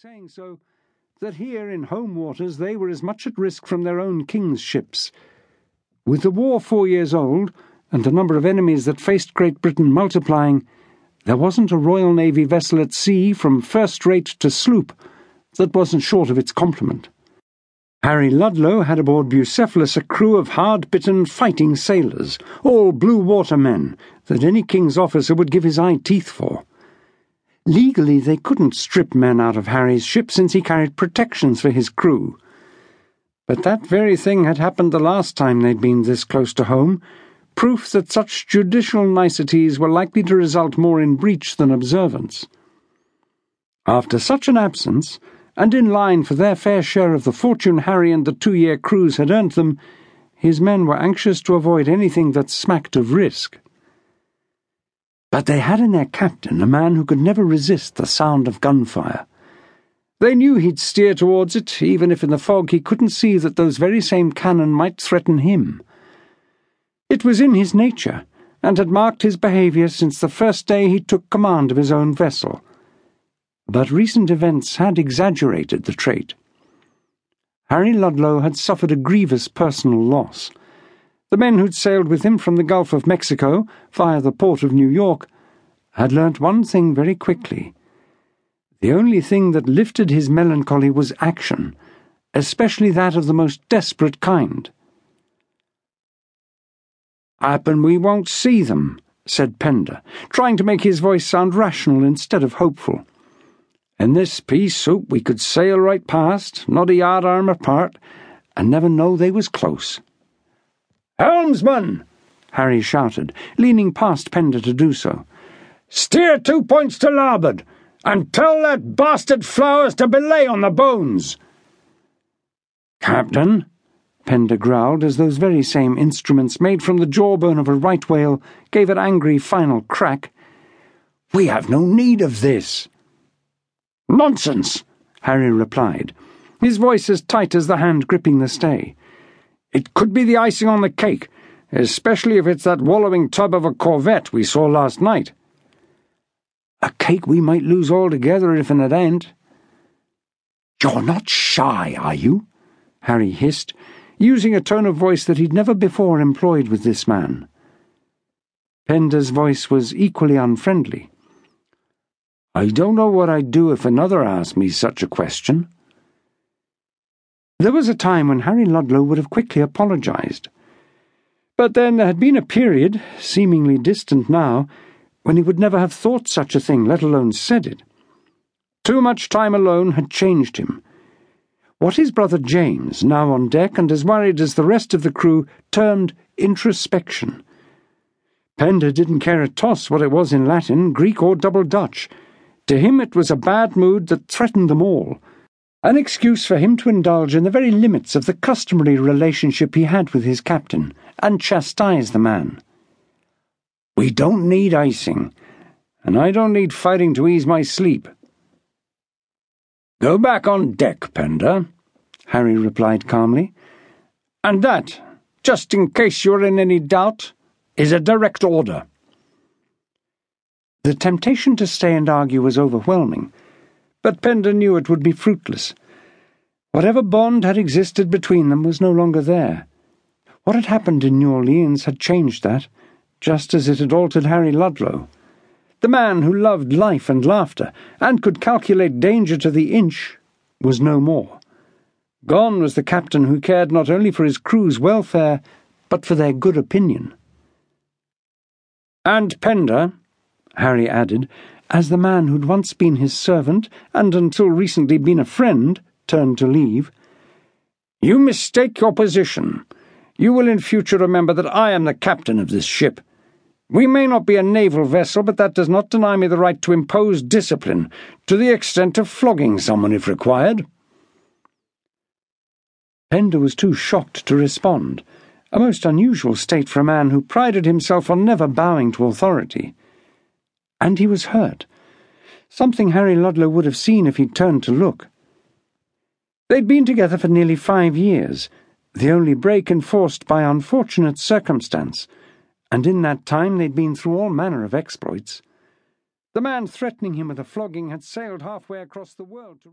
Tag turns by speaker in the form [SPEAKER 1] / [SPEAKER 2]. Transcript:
[SPEAKER 1] saying so that here in home waters they were as much at risk from their own king's ships. With the war four years old, and the number of enemies that faced Great Britain multiplying, there wasn't a Royal Navy vessel at sea from first rate to sloop that wasn't short of its complement. Harry Ludlow had aboard Bucephalas a crew of hard bitten fighting sailors, all blue water men that any king's officer would give his eye teeth for. Legally, they couldn't strip men out of Harry's ship since he carried protections for his crew. But that very thing had happened the last time they'd been this close to home, proof that such judicial niceties were likely to result more in breach than observance. After such an absence, and in line for their fair share of the fortune Harry and the two year cruise had earned them, his men were anxious to avoid anything that smacked of risk. But they had in their captain a man who could never resist the sound of gunfire. They knew he'd steer towards it, even if in the fog he couldn't see that those very same cannon might threaten him. It was in his nature, and had marked his behaviour since the first day he took command of his own vessel but recent events had exaggerated the trait. Harry Ludlow had suffered a grievous personal loss. The men who'd sailed with him from the Gulf of Mexico via the port of New York had learnt one thing very quickly. The only thing that lifted his melancholy was action, especially that of the most desperate kind. Happen we won't see them, said Pender, trying to make his voice sound rational instead of hopeful. In this pea soup we could sail right past, not a yard arm apart, and never know they was close.
[SPEAKER 2] Helmsman!
[SPEAKER 1] Harry shouted, leaning past Pender to do so.
[SPEAKER 2] Steer two points to larboard, and tell that bastard Flowers to belay on the bones.
[SPEAKER 1] Captain, Pender growled as those very same instruments made from the jawbone of a right whale gave an angry final crack.
[SPEAKER 2] We have no need of this.
[SPEAKER 1] Nonsense, Harry replied, his voice as tight as the hand gripping the stay.
[SPEAKER 2] It could be the icing on the cake, especially if it's that wallowing tub of a corvette we saw last night.
[SPEAKER 1] A cake we might lose altogether if it ain't.
[SPEAKER 2] You're not shy, are you?
[SPEAKER 1] Harry hissed, using a tone of voice that he'd never before employed with this man. Pender's voice was equally unfriendly.
[SPEAKER 2] I don't know what I'd do if another asked me such a question.
[SPEAKER 1] There was a time when Harry Ludlow would have quickly apologized. But then there had been a period, seemingly distant now, when he would never have thought such a thing, let alone said it. Too much time alone had changed him. What his brother James, now on deck and as worried as the rest of the crew, termed introspection. Pender didn't care a toss what it was in Latin, Greek, or Double Dutch. To him, it was a bad mood that threatened them all, an excuse for him to indulge in the very limits of the customary relationship he had with his captain, and chastise the man.
[SPEAKER 2] We don't need icing, and I don't need fighting to ease my sleep. Go back on deck, Pender, Harry replied calmly. And that, just in case you're in any doubt, is a direct order.
[SPEAKER 1] The temptation to stay and argue was overwhelming, but Pender knew it would be fruitless. Whatever bond had existed between them was no longer there. What had happened in New Orleans had changed that, just as it had altered Harry Ludlow. The man who loved life and laughter, and could calculate danger to the inch, was no more. Gone was the captain who cared not only for his crew's welfare, but for their good opinion. And Pender, Harry added, as the man who'd once been his servant, and until recently been a friend, turned to leave. You mistake your position. You will in future remember that I am the captain of this ship. We may not be a naval vessel, but that does not deny me the right to impose discipline, to the extent of flogging someone if required. Pender was too shocked to respond, a most unusual state for a man who prided himself on never bowing to authority. And he was hurt. Something Harry Ludlow would have seen if he'd turned to look. They'd been together for nearly five years, the only break enforced by unfortunate circumstance, and in that time they'd been through all manner of exploits. The man threatening him with a flogging had sailed halfway across the world to